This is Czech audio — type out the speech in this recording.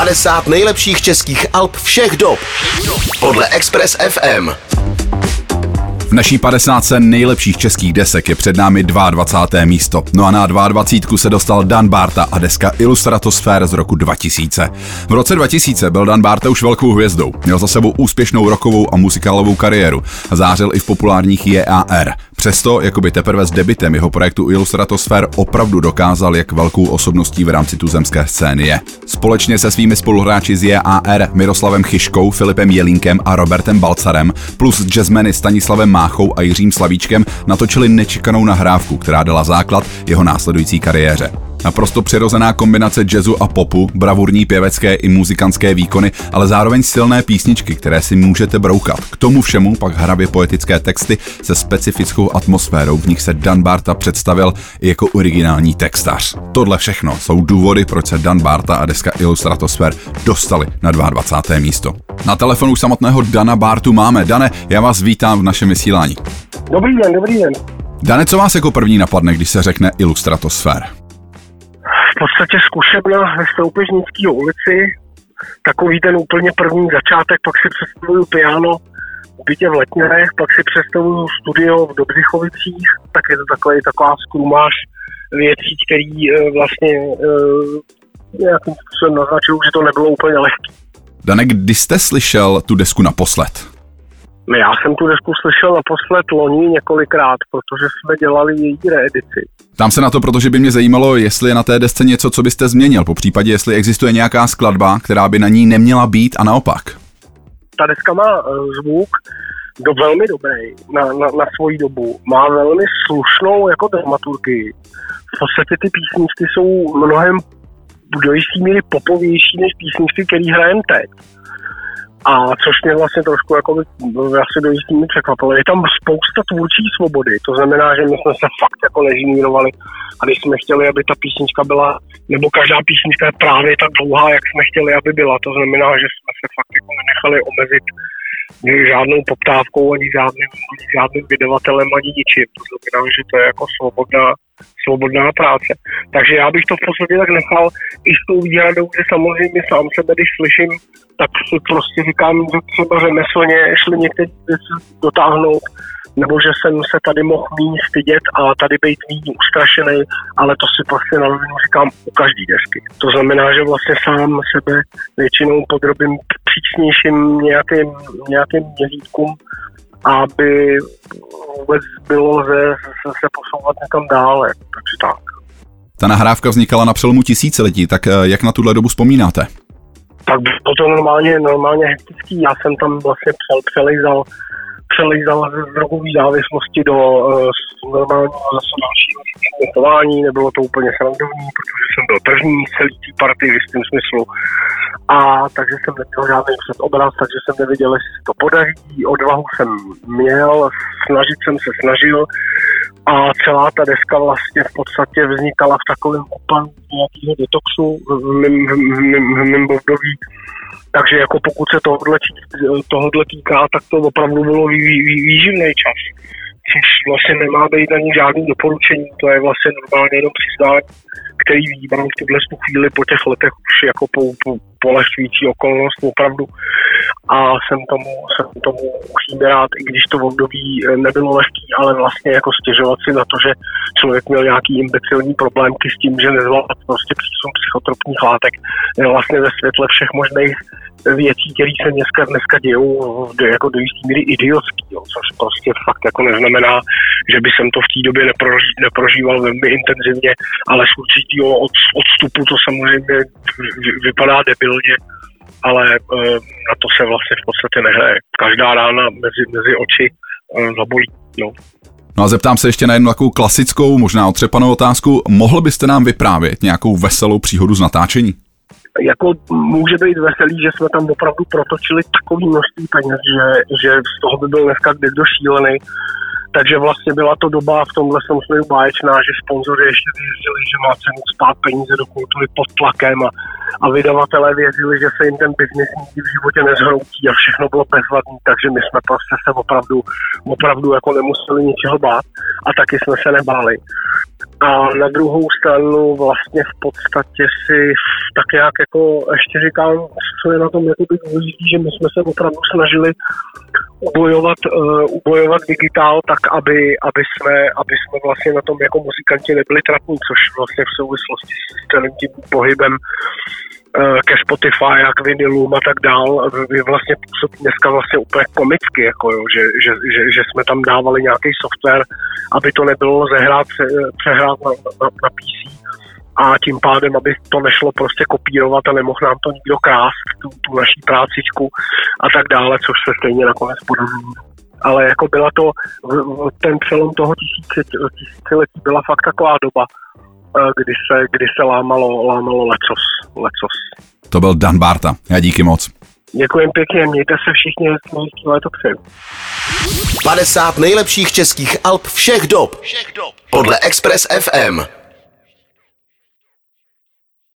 50 nejlepších českých alb všech dob podle Express FM. V naší 50 nejlepších českých desek je před námi 22. místo. No a na 22. se dostal Dan Barta a deska Illustratosfér z roku 2000. V roce 2000 byl Dan Barta už velkou hvězdou. Měl za sebou úspěšnou rokovou a muzikálovou kariéru zářil i v populárních JAR. Přesto, jakoby teprve s debitem jeho projektu Illustratosfér opravdu dokázal, jak velkou osobností v rámci tuzemské scény je. Společně se svými spoluhráči z JAR Miroslavem Chyškou, Filipem Jelínkem a Robertem Balcarem plus jazzmeny Stanislavem Máchou a Jiřím Slavíčkem natočili nečekanou nahrávku, která dala základ jeho následující kariéře. Naprosto přirozená kombinace jazzu a popu, bravurní pěvecké i muzikantské výkony, ale zároveň silné písničky, které si můžete broukat. K tomu všemu pak hravě poetické texty se specifickou atmosférou, v nich se Dan Barta představil i jako originální textař. Tohle všechno jsou důvody, proč se Dan Barta a deska Illustratosfér dostali na 22. místo. Na telefonu samotného Dana Bartu máme. Dane, já vás vítám v našem vysílání. Dobrý den, dobrý den. Dane, co vás jako první napadne, když se řekne Illustratosfér? V podstatě zkušebna ve Stoupežnický ulici, takový ten úplně první začátek, pak si představuju piano v bytě v Letněrech, pak si představuju studio v Dobřichovicích, tak je to takový, taková skrumáž věcí, který e, vlastně e, nějakým způsobem naznačují, že to nebylo úplně lehké. Danek, kdy jste slyšel tu desku naposled? Já jsem tu desku slyšel naposled loni několikrát, protože jsme dělali její reedici. Tam se na to, protože by mě zajímalo, jestli je na té desce něco, co byste změnil, po případě, jestli existuje nějaká skladba, která by na ní neměla být a naopak. Ta deska má eh, zvuk do velmi dobrý na, na, na svoji dobu. Má velmi slušnou jako dramaturgii. V podstatě ty písničky jsou mnohem do jistý míry popovější než písničky, které hrajeme teď. A což mě vlastně trošku jako asi do jistý překvapilo. Je tam spousta tvůrčí svobody, to znamená, že my jsme se fakt jako nežírovali a když jsme chtěli, aby ta písnička byla, nebo každá písnička je právě tak dlouhá, jak jsme chtěli, aby byla. To znamená, že jsme se fakt jako nenechali omezit žádnou poptávkou, ani žádným, ani žádným vydavatelem, ani ničím. To znamená, že to je jako svobodná, svobodná práce. Takže já bych to v podstatě tak nechal i s tou výhradou, že samozřejmě sám sebe, když slyším, tak si prostě říkám, že třeba řemeslně šli některé věci dotáhnout, nebo že jsem se tady mohl méně stydět a tady být méně ustrašený, ale to si prostě na rovinu říkám u každé desky. To znamená, že vlastně sám sebe většinou podrobím přísnějším nějakým, nějakým měřítkům, aby vůbec bylo ze, se, se posouvat někam dále. Takže tak. Ta nahrávka vznikala na přelomu tisíciletí, tak eh, jak na tuhle dobu vzpomínáte? Tak bylo to normálně, normálně hektický. Já jsem tam vlastně přel, přelejzal přelejzala ze drogové závislosti do uh, normálního zase dalšího smětování, nebylo to úplně srandovní, protože jsem byl první z celý té party v jistém smyslu. A takže jsem neměl žádný předobraz, takže jsem nevěděl, jestli se to podaří. Odvahu jsem měl, snažit jsem se snažil a celá ta deska vlastně v podstatě vznikala v takovém opanu nějakého detoxu v mém, v mém, v mém období takže jako pokud se tohle, tohle týká, tak to opravdu bylo vý, vý, výživný čas. Což vlastně nemá být ani žádný doporučení, to je vlastně normálně jenom přiznání, který vnímám v tuhle chvíli po těch letech už jako po, po, polehčující okolnost opravdu. A jsem tomu, jsem tomu musím rád, i když to v období eh, nebylo lehký, ale vlastně jako stěžovat si na to, že člověk měl nějaký imbecilní problémky s tím, že nezvládl prostě přísun psychotropních látek, vlastně ve světle všech možných věcí, které se dneska, dneska dějou jako do jistý míry idiotský, jo, což prostě fakt jako neznamená, že by jsem to v té době neproží, neprožíval velmi intenzivně, ale z určitého od, odstupu to samozřejmě vypadá debilně, ale e, na to se vlastně v podstatě nehraje. Každá rána mezi, mezi oči e, zabolí. No. No a zeptám se ještě na jednu takovou klasickou, možná otřepanou otázku. Mohl byste nám vyprávět nějakou veselou příhodu z natáčení? jako může být veselý, že jsme tam opravdu protočili takový množství peněz, že, že z toho by byl dneska kdo šílený. Takže vlastně byla to doba v tomhle smyslu báječná, že sponzoři ještě věřili, že má cenu spát peníze do kultury pod tlakem a, a vydavatelé věřili, že se jim ten biznis nikdy v životě nezhroutí a všechno bylo bezvadný, takže my jsme prostě se opravdu, opravdu jako nemuseli ničeho bát a taky jsme se nebáli. A na druhou stranu vlastně v podstatě si tak nějak jako ještě říkám, co je na tom jako důležitý, že my jsme se opravdu snažili ubojovat, uh, ubojovat digitál tak, aby, aby, jsme, aby jsme vlastně na tom jako muzikanti nebyli trapní, což vlastně v souvislosti s celým tím pohybem ke Spotify a k vinilům a tak dál, je vlastně působí dneska vlastně úplně komicky, jako jo, že, že, že, že, jsme tam dávali nějaký software, aby to nebylo lze hrát, přehrát na, na, na PC a tím pádem, aby to nešlo prostě kopírovat a nemohl nám to nikdo krást, tu, tu naší prácičku a tak dále, což se stejně nakonec podařilo. Ale jako byla to, ten přelom toho tisíciletí byla fakt taková doba, eh, kdy se, kdy se lámalo, lámalo lecos, lecos. To byl Dan Barta. Já díky moc. Děkujem pěkně, mějte se všichni hezký léto přeju. 50 nejlepších českých alb všech dob. Všech dob. Podle Express FM.